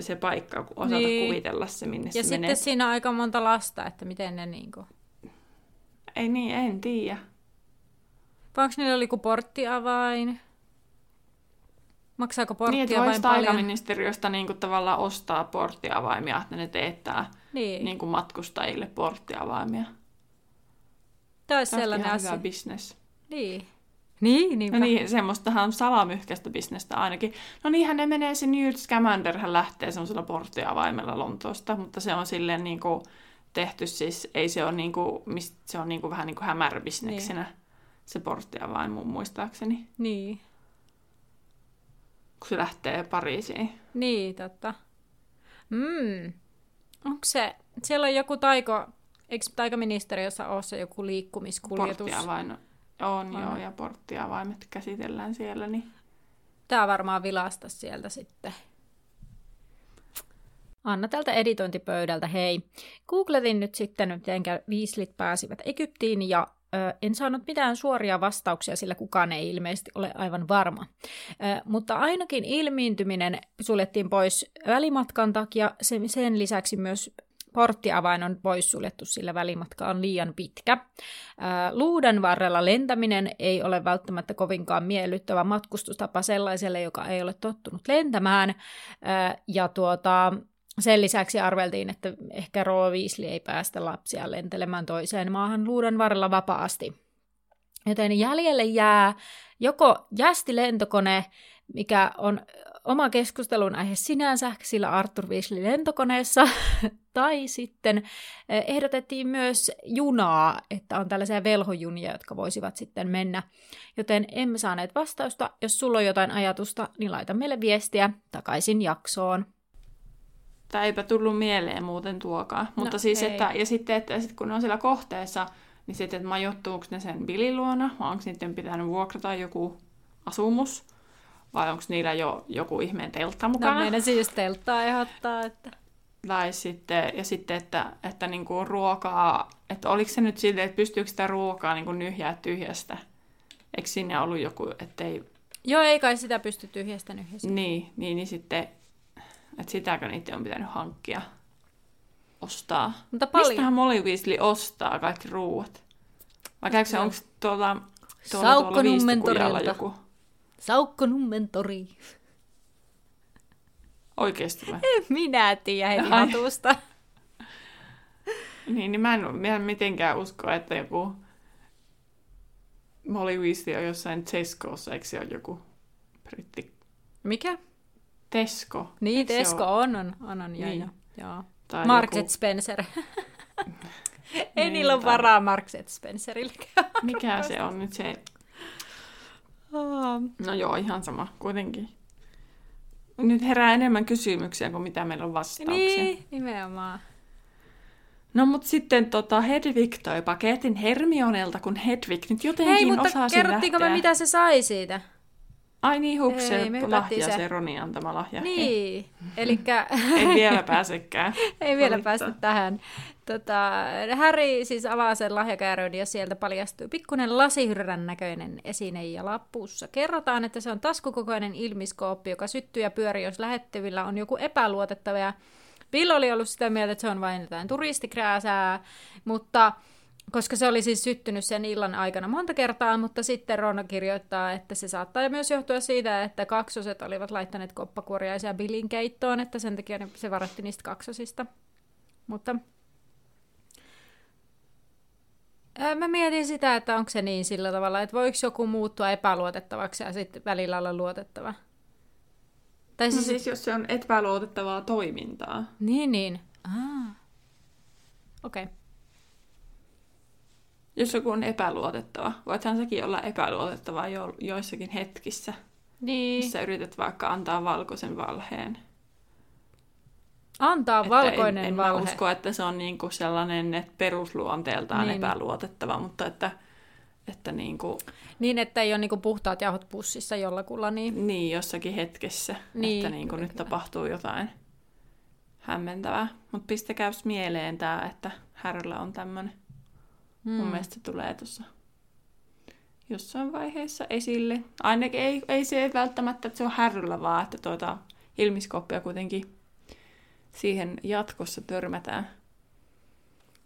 se paikka, kun osata niin. Niin. kuvitella se, minne Ja se sitten menee. siinä on aika monta lasta, että miten ne niinku... Ei niin, en tiedä. Vai onko niillä joku porttiavain? Maksaako Niin, porttiavain voisi paljon? niin kuin, tavallaan ostaa porttiavaimia, että ne teettää Niin, niin kuin matkustajille porttiavaimia. Tämä olisi Tämä sellainen ihan asia. hyvä bisnes. Niin. Niin, niin. No niin, semmoistahan salamyhkäistä bisnestä ainakin. No niinhän ne menee, se Newt Scamander hän lähtee semmoisella porttiavaimella Lontoosta, mutta se on silleen niin kuin tehty siis, ei se ole niin kuin, se on niin kuin vähän niin kuin hämäräbisneksenä niin. se porttiavain mun muistaakseni, Niin, kun se lähtee Pariisiin. niin totta. Mm. Onko se, siellä on joku taiko, eikö taikaministeriössä ole se joku liikkumiskuljetus? Porttiavain on joo, On. ja porttiavaimet käsitellään siellä, niin Tää varmaan vilasta sieltä sitten. Anna tältä editointipöydältä, hei. Googletin nyt sitten, miten viislit pääsivät Egyptiin ja ö, en saanut mitään suoria vastauksia, sillä kukaan ei ilmeisesti ole aivan varma. Ö, mutta ainakin ilmiintyminen suljettiin pois välimatkan takia, sen, sen lisäksi myös porttiavain on poissuljettu, sillä välimatka on liian pitkä. Luudan varrella lentäminen ei ole välttämättä kovinkaan miellyttävä matkustustapa sellaiselle, joka ei ole tottunut lentämään. Ää, Ja tuota, sen lisäksi arveltiin, että ehkä Roo Weasley ei päästä lapsia lentelemään toiseen maahan luudan varrella vapaasti. Joten jäljelle jää joko jästilentokone, mikä on oma keskustelun aihe sinänsä sillä Arthur Weasley lentokoneessa, tai sitten ehdotettiin myös junaa, että on tällaisia velhojunia, jotka voisivat sitten mennä. Joten emme saaneet vastausta. Jos sulla on jotain ajatusta, niin laita meille viestiä takaisin jaksoon. Tai eipä tullut mieleen muuten tuokaan. Mutta no, siis, että, ja sitten, että sit kun ne on siellä kohteessa, niin sitten, että majoittuuko ne sen Bilin luona, vai onko niiden pitänyt vuokrata joku asumus, vai onko niillä jo joku ihmeen teltta mukana? No meidän siis telttaa ehdottaa, että... Tai sitten, ja sitten, että, että niinku ruokaa, että oliko se nyt silleen, että pystyykö sitä ruokaa niinku nyhjää tyhjästä? Eikö sinne ollut joku, ettei... Joo, ei kai sitä pysty tyhjästä nyhjästä. Niin, niin, niin sitten, että sitäkö niitä on pitänyt hankkia, ostaa. Mutta paljon. Mistähän Molly Weasley ostaa kaikki ruuat? Vai käykö se, onko tuolla, tuolla, tuolla joku? Saukko Nummentori. Oikeasti vai? En minä tiedä heti hatusta. niin, niin mä en, mä en mitenkään usko, että joku Molly Weasley on jossain Tescossa, eikö se ole joku britti? Mikä? Tesco. Niin, eikö Tesco on, on, on, on, niin. joo, joo. Tai Market joku... Spencer. Ei niin, niillä ole tai... varaa Market Spencerille. Mikä se on nyt se No joo, ihan sama kuitenkin. Nyt herää enemmän kysymyksiä kuin mitä meillä on vastauksia. Niin, nimenomaan. No mut sitten tota, Hedwig toi paketin Hermionelta, kun Hedwig nyt jotenkin Hei, mutta osasi kerrottiinko lähteä. me mitä se sai siitä? Ai niin, hups, se lahja, se. se Ronin antama lahja. Niin, eli... Ei vielä pääsekään. Ei vielä päästä tähän. Tota, Harry siis avaa sen lahjakäärön ja sieltä paljastuu pikkuinen lasihyrrän näköinen esine ja lappussa. Kerrotaan, että se on taskukokoinen ilmiskooppi, joka syttyy ja pyörii, jos lähettävillä on joku epäluotettava. Ja Bill oli ollut sitä mieltä, että se on vain jotain turistikrääsää, mutta koska se oli siis syttynyt sen illan aikana monta kertaa, mutta sitten Rona kirjoittaa, että se saattaa myös johtua siitä, että kaksoset olivat laittaneet koppakuoriaisia Billin keittoon, että sen takia se varatti niistä kaksosista. Mutta Mä mietin sitä, että onko se niin sillä tavalla, että voiko joku muuttua epäluotettavaksi ja sitten välillä olla luotettava. Tai no siis, no siis jos se on epäluotettavaa toimintaa. Niin, niin. Ah. Okei. Okay. Jos joku on epäluotettava, voithan sekin olla epäluotettava jo, joissakin hetkissä. Niin. Missä yrität vaikka antaa valkoisen valheen. Antaa että valkoinen en, en valhe. En usko, että se on niinku sellainen että perusluonteeltaan niin. epäluotettava, mutta että, että niinku... Niin, että ei ole niinku puhtaat jauhot pussissa jollakulla. Niin, niin jossakin hetkessä, niin, että niinku nyt tapahtuu jotain hämmentävää. Mutta pistäkää mieleen tämä, että Härryllä on tämmöinen. Hmm. Mun mielestä se tulee tuossa jossain vaiheessa esille. Ainakin ei, ei se välttämättä, että se on Härryllä, vaan että tuota ilmiskoppia kuitenkin siihen jatkossa törmätään.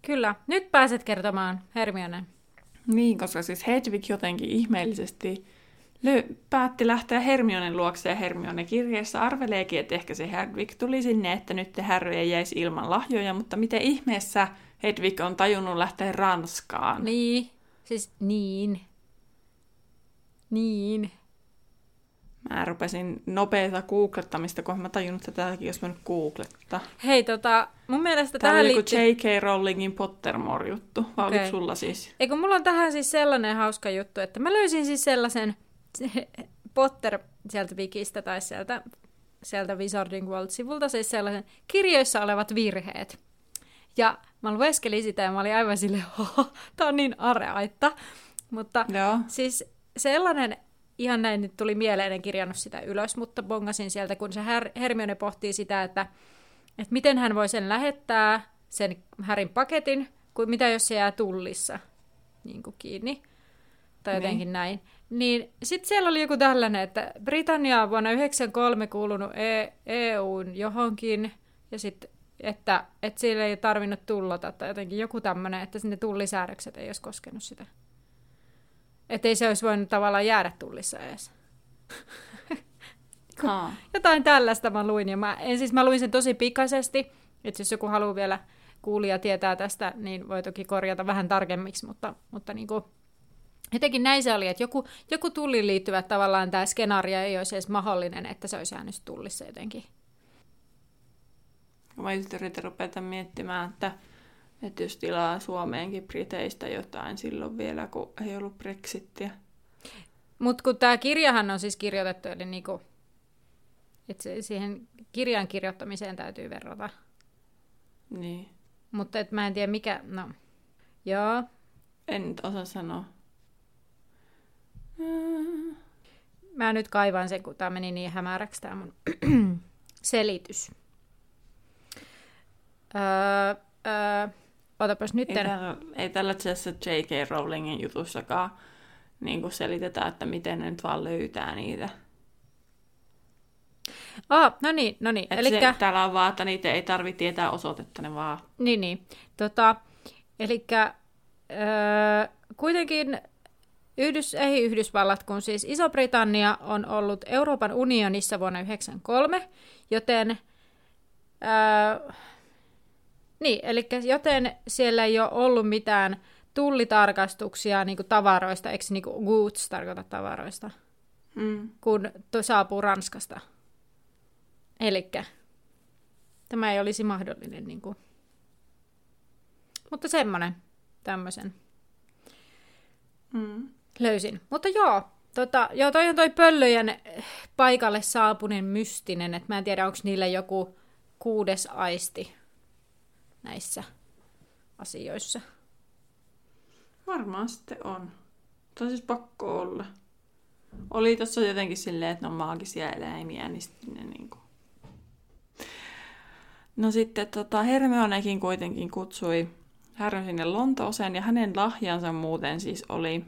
Kyllä. Nyt pääset kertomaan, Hermione. Niin, koska siis Hedwig jotenkin ihmeellisesti lö- päätti lähteä Hermionen luokse ja Hermione kirjeessä arveleekin, että ehkä se Hedwig tuli sinne, että nyt Harry ei jäisi ilman lahjoja, mutta miten ihmeessä Hedwig on tajunnut lähteä Ranskaan? Niin, siis niin. Niin. Mä rupesin nopeata googlettamista, kun mä tajunnut, että tätäkin jos mä nyt googlettaa. Hei, tota, mun mielestä Tämä tähän liittyy... J.K. Rowlingin Pottermore-juttu, vai okay. oliko sulla siis? Eikö mulla on tähän siis sellainen hauska juttu, että mä löysin siis sellaisen Potter sieltä Wikistä tai sieltä, sieltä Wizarding World-sivulta, siis sellaisen kirjoissa olevat virheet. Ja mä lueskelin sitä ja mä olin aivan silleen, tää on niin areaitta. Mutta Joo. siis sellainen ihan näin nyt tuli mieleen, en kirjannut sitä ylös, mutta bongasin sieltä, kun se Her- Hermione pohtii sitä, että, että miten hän voi sen lähettää, sen Härin paketin, kuin mitä jos se jää tullissa niin kuin kiinni, tai jotenkin niin. näin. Niin sitten siellä oli joku tällainen, että Britannia on vuonna 1993 kuulunut e- EUn johonkin, ja sitten että, että sille ei tarvinnut tullata, tai jotenkin joku tämmöinen, että sinne tullisäädökset ei olisi koskenut sitä. Että ei se olisi voinut tavallaan jäädä tullissa edes. Jotain tällaista mä luin. Ja mä, en, siis mä luin sen tosi pikaisesti. Että jos joku haluaa vielä kuulia tietää tästä, niin voi toki korjata vähän tarkemmiksi, mutta, mutta niin kuin, Jotenkin näin se oli, että joku, joku tulliin liittyvä tavallaan tämä skenaario ei olisi edes mahdollinen, että se olisi jäänyt tullissa jotenkin. Mä just yritin rupeta miettimään, että, että jos tilaa Suomeenkin Briteistä jotain silloin vielä, kun ei ollut Brexittiä. Mutta kun tämä kirjahan on siis kirjoitettu, eli niinku, että se, siihen kirjan kirjoittamiseen täytyy verrata. Niin. Mutta et mä en tiedä mikä, no joo. En nyt osaa sanoa. Mä nyt kaivan sen, kun tämä meni niin hämäräksi tämä mun selitys. Öö, öö, otapas nyt. Ei, tällä, ei tällaisessa J.K. Rowlingin jutussakaan niin kuin selitetä, että miten ne nyt vaan löytää niitä. Ah, no niin, no niin. Elikkä... Se, täällä on vaan, että niitä ei tarvitse tietää osoitetta, ne vaan... Niin, niin. Tota, elikkä öö, kuitenkin Yhdys, ei Yhdysvallat, kun siis Iso-Britannia on ollut Euroopan unionissa vuonna 1993, joten, öö, niin, eli joten siellä ei ole ollut mitään tullitarkastuksia niin kuin tavaroista, eikö niin kuin goods tarkoita tavaroista, mm. kun saapuu Ranskasta. Eli tämä ei olisi mahdollinen. Niin kuin. Mutta semmoinen tämmöisen mm. löysin. Mutta joo, tota, joo, toi on toi pöllöjen paikalle saapuneen mystinen, että mä en tiedä, onko niillä joku kuudes aisti näissä asioissa. Varmaan sitten on. Tai siis pakko olla. Oli tuossa jotenkin silleen, että ne on maagisia eläimiä, niin sitten ne niinku... No sitten tota, Hermionekin kuitenkin kutsui Härryn sinne Lontooseen ja hänen lahjansa muuten siis oli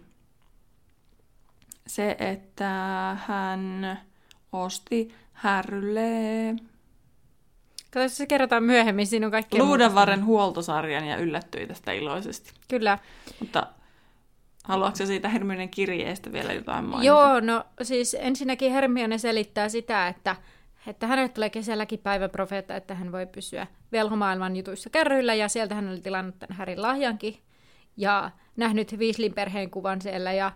se, että hän osti Härrylle Kato, se kerrotaan myöhemmin, siinä on kaikki Luudenvarren huoltosarjan ja yllättyi tästä iloisesti. Kyllä. Mutta haluatko siitä Hermione kirjeestä vielä jotain mainita? Joo, no siis ensinnäkin Hermione selittää sitä, että, että hänelle tulee kesälläkin päiväprofeetta, että hän voi pysyä velhomaailman jutuissa kärryillä, ja sieltä hän oli tilannut tämän Härin lahjankin, ja nähnyt Weasleyn perheen kuvan siellä, ja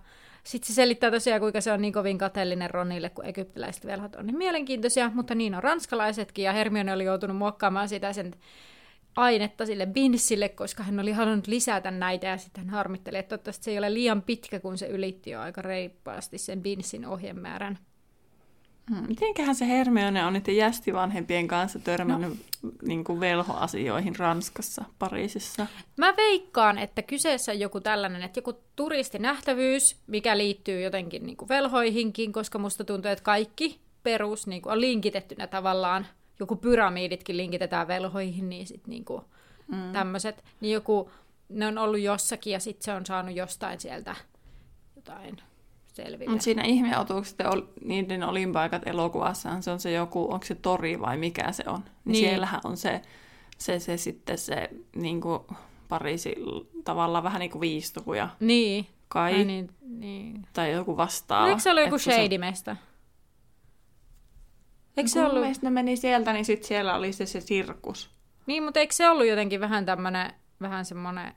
sitten se selittää tosiaan, kuinka se on niin kovin kateellinen Ronille, kun egyptiläiset velhot on niin mielenkiintoisia, mutta niin on ranskalaisetkin, ja Hermione oli joutunut muokkaamaan sitä sen ainetta sille Binsille, koska hän oli halunnut lisätä näitä, ja sitten hän harmitteli, että toivottavasti se ei ole liian pitkä, kun se ylitti jo aika reippaasti sen Binsin ohjemäärän. Hmm. Mitenköhän se Hermione on niiden jästivanhempien kanssa törmännyt no. niin kuin velhoasioihin Ranskassa, Pariisissa? Mä veikkaan, että kyseessä on joku tällainen, että joku turistinähtävyys, mikä liittyy jotenkin niin kuin velhoihinkin, koska musta tuntuu, että kaikki perus niin kuin on linkitettynä tavallaan, joku pyramiditkin linkitetään velhoihin, niin sitten niin mm. tämmöiset, niin joku, ne on ollut jossakin ja sitten se on saanut jostain sieltä jotain selville. Mutta siinä ihmeotukset, niiden olinpaikat elokuvassahan se on se joku, onko se tori vai mikä se on. Niin, niin. siellähän on se, se, se sitten se niin kuin Pariisi tavallaan vähän niin kuin viistokuja. Niin. Kai. Ai niin, niin. Tai joku vastaava. No, eikö se ollut joku shady-mesta? Eikö se ollut... ne meni sieltä, niin sitten siellä oli se, se sirkus. Niin, mutta eikö se ollut jotenkin vähän tämmöinen, vähän semmoinen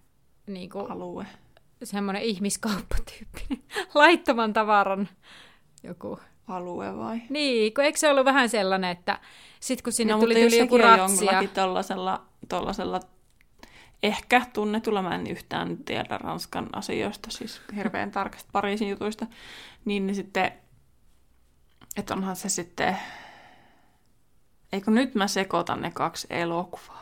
niin kuin... Alue semmoinen ihmiskauppatyyppinen, laittoman tavaran joku alue vai? Niin, kun eikö se ollut vähän sellainen, että sitten kun sinne no, tuli, tuli joku ratsia... tollasella, tollasella ehkä tunnetulla, mä en yhtään tiedä Ranskan asioista, siis hirveän tarkasti Pariisin jutuista, niin, niin sitten, että onhan se sitten, eikö nyt mä sekoitan ne kaksi elokuvaa?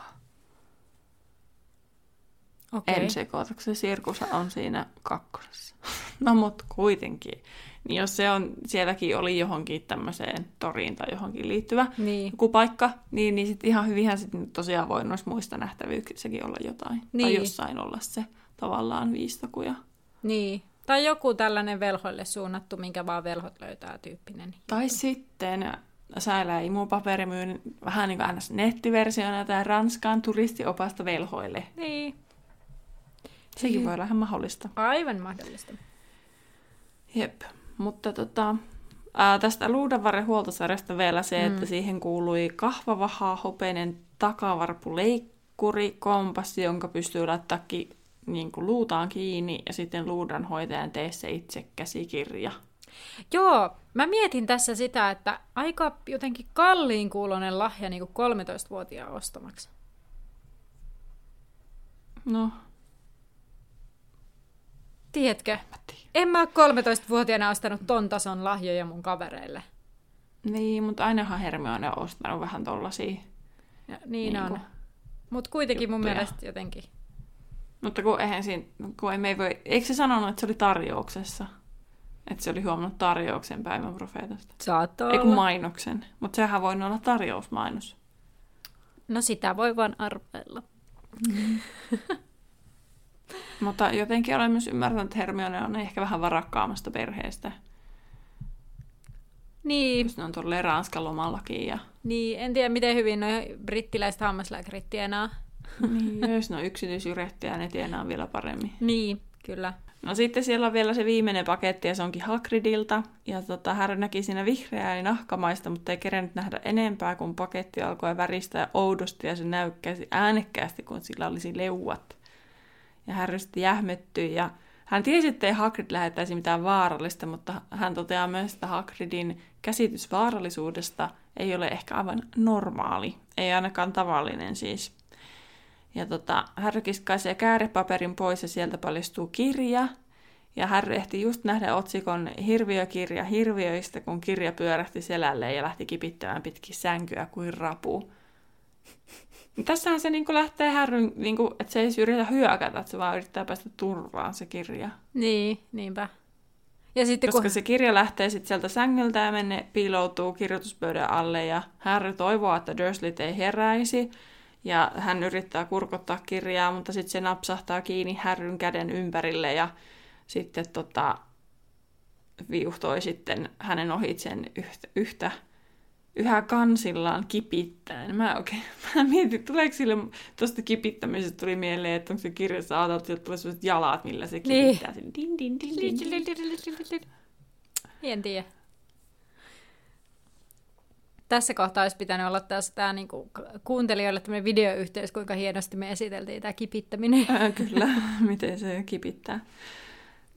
Okay. En sekoita, se sirkus on siinä kakkosessa. no mutta kuitenkin. Niin jos se on, sielläkin oli johonkin tämmöiseen toriin tai johonkin liittyvä niin. joku paikka, niin, niin sitten ihan hyvinhän sitten tosiaan voi noissa muista nähtävyyksissäkin olla jotain. Niin. Tai jossain olla se tavallaan viistokuja. Niin. Tai joku tällainen velhoille suunnattu, minkä vaan velhot löytää tyyppinen. Tai juttu. sitten Säällä paperi myy vähän niin kuin nettiversiona tai Ranskaan turistiopasta velhoille. Niin. Sekin voi olla ihan mahdollista. Aivan mahdollista. Jep, mutta tota, ää, tästä Luudanvarren huoltosarjasta vielä se, mm. että siihen kuului kahvavahaa, hopeinen takavarpuleikkuri, kompassi, jonka pystyy laittamaan niin kuin luutaan kiinni ja sitten luudanhoitajan tee se itse käsikirja. Joo, mä mietin tässä sitä, että aika jotenkin kalliin kuulonen lahja niin kuin 13-vuotiaan ostamaksi. No, Tiedätkö? mä tiedän. En mä ole 13-vuotiaana ostanut ton tason lahjoja mun kavereille. Niin, mutta ainahan Hermione on ostanut vähän tollasia. Ja niin Niinku on. Mutta kuitenkin mun juttuja. mielestä jotenkin. Mutta kun eihän siinä, kun ei me ei voi, eikö se sanonut, että se oli tarjouksessa? Että se oli huomannut tarjouksen päivän profeetasta. Saattoi kun olla. mainoksen. Mutta sehän voi olla tarjousmainos. No sitä voi vaan arvailla. Mutta jotenkin olen myös ymmärtänyt, että Hermione on ehkä vähän varakkaammasta perheestä. Niin, Jos ne on tuolla Ranskan lomallakin. Ja... niin, en tiedä miten hyvin nuo brittiläiset hammaslääkärit tienaa. niin, jos ne on yksityisyrittäjä, ne tienaa vielä paremmin. Niin, kyllä. No sitten siellä on vielä se viimeinen paketti ja se onkin Hagridilta. Ja tota, Harry näki siinä vihreää ja nahkamaista, mutta ei kerennyt nähdä enempää, kun paketti alkoi väristää oudosti ja se näykkäsi äänekkäästi, kun sillä olisi leuat. Ja Harry sitten jähmettyi ja hän tiesi, että ei Hagrid lähettäisi mitään vaarallista, mutta hän toteaa myös, että Hagridin käsitys vaarallisuudesta ei ole ehkä aivan normaali, ei ainakaan tavallinen siis. Ja tota, Harry kiskaisee käärepaperin pois ja sieltä paljastuu kirja. Ja Harry ehti just nähdä otsikon Hirviökirja hirviöistä, kun kirja pyörähti selälleen ja lähti kipittämään pitkin sänkyä kuin rapu. Tässähän se niinku lähtee Harryn, niinku, että se ei yritä hyökätä, että se vaan yrittää päästä turvaan se kirja. Niin, niinpä. Ja sitten Koska kun... se kirja lähtee sitten sieltä sängyltä ja menne piiloutuu kirjoituspöydän alle ja Harry toivoo, että Dursleyt ei heräisi. Ja hän yrittää kurkottaa kirjaa, mutta sitten se napsahtaa kiinni Harryn käden ympärille ja sitten tota, viuhtoi sitten hänen ohitsen yhtä, yhtä yhä kansillaan kipittäen. Mä oikein, mä mietin, tuleeko sille tuosta kipittämisestä tuli mieleen, että onko se kirjassa ajateltu, että tulee sellaiset jalat, millä se Niin. kipittää. Niin. Din, din, din, din, din. En tiedä. Tässä kohtaa olisi pitänyt olla taas tämä niinku kuuntelijoille tämmöinen videoyhteys, kuinka hienosti me esiteltiin tämä kipittäminen. Ää, kyllä, miten se kipittää.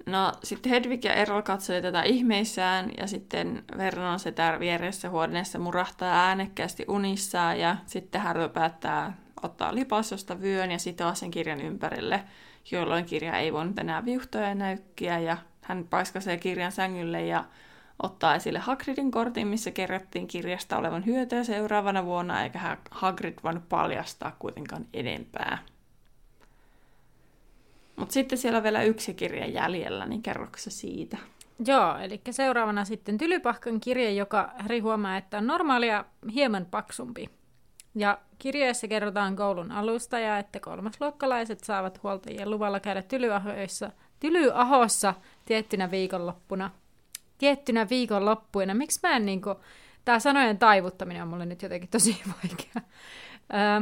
No sitten Hedvig ja Errol katselee tätä ihmeissään ja sitten Vernon se täällä vieressä huoneessa murahtaa äänekkäästi unissaan ja sitten Harry päättää ottaa lipassosta vyön ja sitoa sen kirjan ympärille, jolloin kirja ei voinut enää viuhtoja ja näykkiä ja hän paiskasee kirjan sängylle ja ottaa esille Hagridin kortin, missä kerrottiin kirjasta olevan hyötyä seuraavana vuonna, eikä Ha- Hagrid voinut paljastaa kuitenkaan enempää. Mutta sitten siellä on vielä yksi kirja jäljellä, niin kerroksä siitä? Joo, eli seuraavana sitten Tylypahkan kirje, joka Harry huomaa, että on normaalia hieman paksumpi. Ja kirjeessä kerrotaan koulun alusta ja että kolmasluokkalaiset saavat huoltajien luvalla käydä Tylyahoissa, Tylyahossa tiettynä viikonloppuna. Tiettynä viikonloppuina. Miksi mä en niinku... Tää sanojen taivuttaminen on mulle nyt jotenkin tosi vaikea. Öö,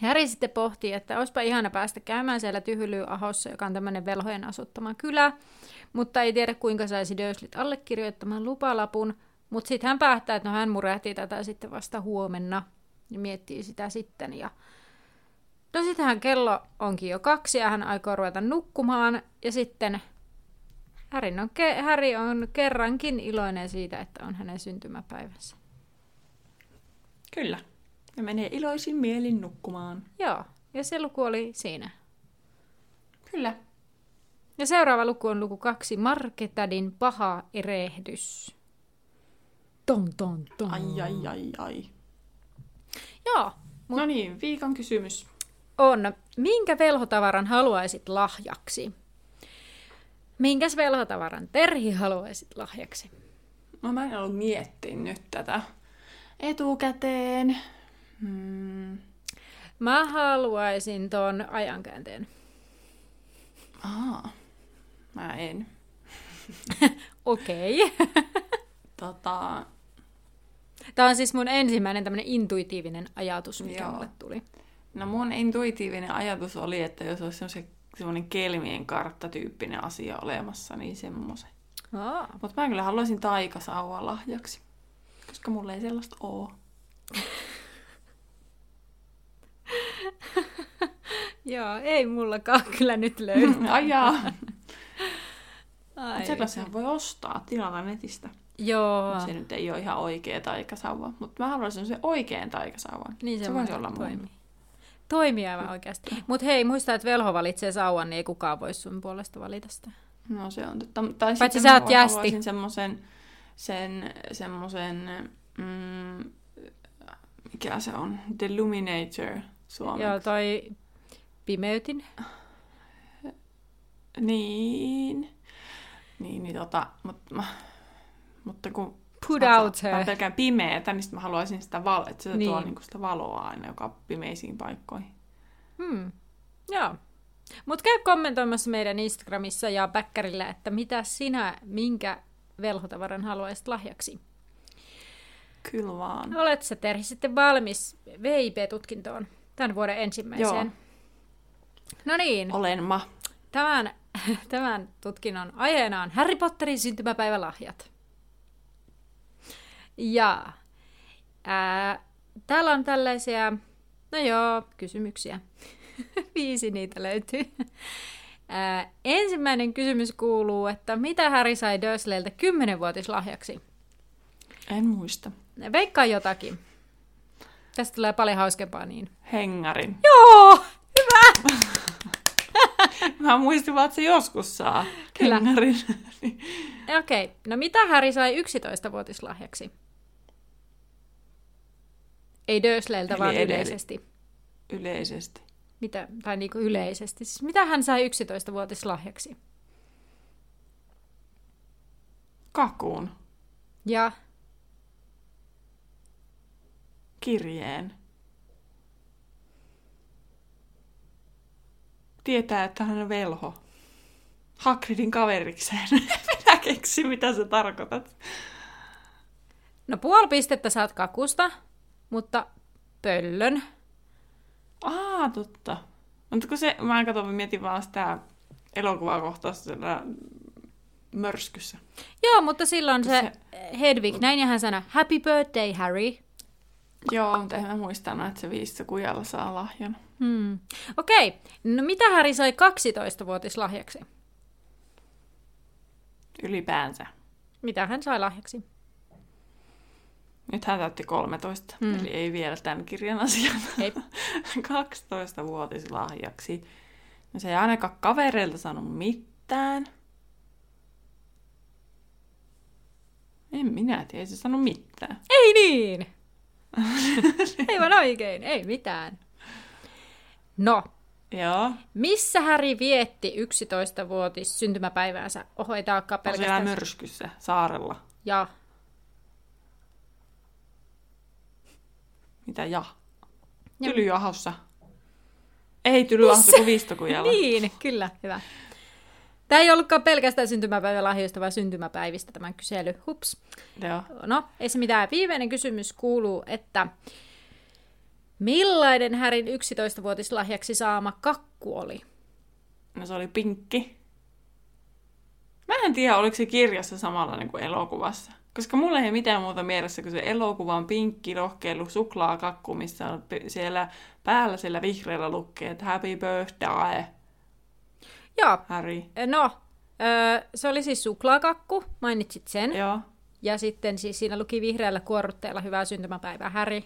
Häri sitten pohtii, että olisipa ihana päästä käymään siellä Tyhylyahossa, joka on tämmöinen velhojen asuttama kylä, mutta ei tiedä kuinka saisi Dursleyt allekirjoittamaan lupalapun, mutta sitten hän päättää, että no hän murehtii tätä sitten vasta huomenna ja miettii sitä sitten. Ja... No sittenhän kello onkin jo kaksi ja hän aikoo ruveta nukkumaan ja sitten Harry on, ke- Harry on kerrankin iloinen siitä, että on hänen syntymäpäivänsä. Kyllä. Ja menee iloisin mielin nukkumaan. Joo, ja se luku oli siinä. Kyllä. Ja seuraava luku on luku kaksi, Marketadin paha erehdys. Ton, ton, ton. Ai, ai, ai, ai. Joo, Mut... No niin, viikon kysymys. on. Minkä velhotavaran haluaisit lahjaksi? Minkäs velhotavaran Terhi haluaisit lahjaksi? No mä en ollut miettinyt nyt tätä etukäteen. Hmm. Mä haluaisin ton ajankäänteen. Aa, mä en. Okei. Okay. Tota, Tämä on siis mun ensimmäinen tämmönen intuitiivinen ajatus, mikä Joo. mulle tuli. no mun intuitiivinen ajatus oli, että jos olisi semmoinen, semmoinen kelmien karttatyyppinen asia olemassa, niin semmoisen. Mutta mä kyllä haluaisin taikasauva lahjaksi, koska mulla ei sellaista oo. Joo, ei mullakaan kyllä nyt löydy. Ajaa. Ai. Sellaisia voi ostaa, tilata netistä. Joo. Se nyt ei ole ihan oikea taikasauva, mutta mä haluaisin se oikean taikasauvan. Niin se se voisi voi olla mun. toimii. Toimii aivan oikeasti. Mutta hei, muista, että velho valitsee sauvan, niin ei kukaan voi sun puolesta valita sitä. No se on totta. Tai Paitsi sä oot jästi. semmoisen, sen, semmoisen, mm, mikä se on, Deluminator suomeksi. Joo, toi pimeytin. Niin. Niin, niin tota, mutta, mä, mutta kun Put mä, out mä her. pelkään pimeätä, niin mä haluaisin sitä, val- että se niin. Tuo niinku sitä valoa aina joka pimeisiin paikkoihin. Hmm. Joo. Mutta käy kommentoimassa meidän Instagramissa ja Bäkkärillä, että mitä sinä, minkä velhotavaran haluaisit lahjaksi. Kyllä vaan. Olet sä Terhi sitten valmis VIP-tutkintoon tämän vuoden ensimmäiseen? No niin, Olen mä. tämän, tämän tutkinnon aiheena on Harry Potterin syntymäpäivälahjat. Ja ää, täällä on tällaisia, no joo, kysymyksiä. Viisi niitä löytyy. Ää, ensimmäinen kysymys kuuluu, että mitä Harry sai Dursleyltä kymmenenvuotislahjaksi? En muista. Veikkaa jotakin. Tästä tulee paljon hauskempaa niin. Hengarin. Joo! Hyvä! Mä muistin vaan, että se joskus saa Kyllä. hengarin. Okei, okay. no mitä Harry sai 11-vuotislahjaksi? Ei Dursleyltä, Eli vaan edelleen. yleisesti. Yleisesti. Mitä, tai niinku yleisesti. Siis mitä hän sai 11-vuotislahjaksi? Kakuun. Ja Kirjeen. Tietää, että hän on velho. Hagridin kaverikseen. Minä keksin, mitä sä tarkoitat. no puoli pistettä saat kakusta, mutta pöllön. Aa, totta. Mutta kun se, mä katsoin, mietin vaan sitä elokuvakohtausta siellä mörskyssä. Joo, mutta silloin se, Se- Hedwig, näin ja hän sanoi, Happy birthday, Harry. Joo, mutta en mä muistanut, että se viisi kujalla saa lahjan. Hmm. Okei, okay. no mitä Harry sai 12-vuotislahjaksi? Ylipäänsä. Mitä hän sai lahjaksi? Nyt hän täytti 13, Mm. mm. eli ei vielä tämän kirjan asian. Ei. 12-vuotislahjaksi. No se ei ainakaan kavereilta sanonut mitään. En minä tiedä, ei se sano mitään. Ei niin! Aivan oikein, ei mitään. No, Joo, missä Häri vietti 11-vuotis syntymäpäiväänsä? Oho, ei siellä pelkästään... myrskyssä, saarella. Ja, Mitä ja? Ja- Tylyahossa. Ei tylyahossa kuin viistokujalla. niin, kyllä, hyvä. Tämä ei ollutkaan pelkästään syntymäpäivälahjoista, vaan syntymäpäivistä tämä kysely. Hups. Joo. No, ei se mitään. Viimeinen kysymys kuuluu, että millainen Härin 11-vuotislahjaksi saama kakku oli? No se oli pinkki. Mä en tiedä, oliko se kirjassa samanlainen kuin elokuvassa. Koska mulla ei mitään muuta mielessä kuin se elokuva on pinkki, rohkeilu, suklaakakku, missä on siellä päällä siellä vihreällä lukee, että happy birthday, Joo, Harry. no, öö, se oli siis suklaakakku, mainitsit sen. Joo. Ja sitten siis siinä luki vihreällä kuorrutteella hyvää syntymäpäivää, Häri.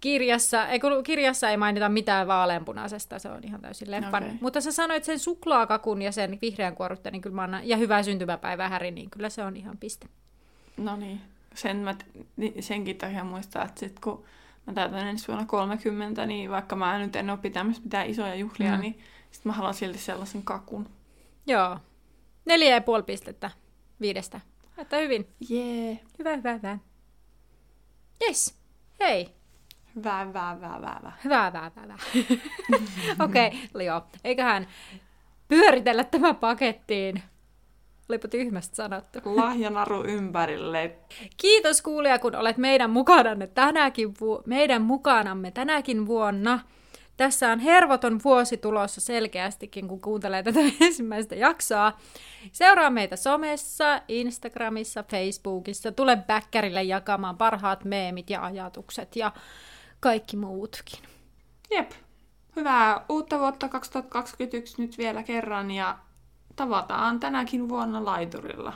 Kirjassa, ei, kun kirjassa ei mainita mitään vaaleanpunaisesta, se on ihan täysin leffan. Okei. Mutta sä sanoit sen suklaakakun ja sen vihreän kuorrutteen, niin kyllä mä annan, ja hyvää syntymäpäivää, Häri, niin kyllä se on ihan piste. No niin. Sen mä t- ni- senkin takia muistaa, että sit kun mä täytän ensi vuonna 30, niin vaikka mä nyt en ole pitämässä mitään isoja juhlia, Mm. niin sit mä haluan silti sellaisen kakun. Joo. Neljä ja puoli pistettä viidestä. Että hyvin. Jee. Hyvä, hyvä, hyvä. Yes. Hei. Hyvä, hyvä, hyvä, hyvä, hyvä. Hyvä, hyvä, hyvä. Okei, okay, joo. Eiköhän pyöritellä tämä pakettiin. Olipa tyhmästi sanottu. Lahjanaru ympärille. Kiitos kuulija, kun olet meidän mukanamme tänäkin vu- meidän mukanamme tänäkin vuonna. Tässä on hervoton vuosi tulossa selkeästikin, kun kuuntelee tätä ensimmäistä jaksoa. Seuraa meitä somessa, Instagramissa, Facebookissa. Tule Bäkkärille jakamaan parhaat meemit ja ajatukset ja kaikki muutkin. Jep. Hyvää uutta vuotta 2021 nyt vielä kerran ja tavataan tänäkin vuonna laiturilla.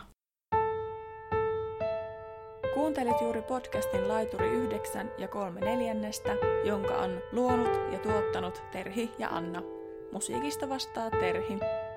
Kuuntelit juuri podcastin Laituri 9 ja 3 neljännestä, jonka on luonut ja tuottanut Terhi ja Anna. Musiikista vastaa Terhi.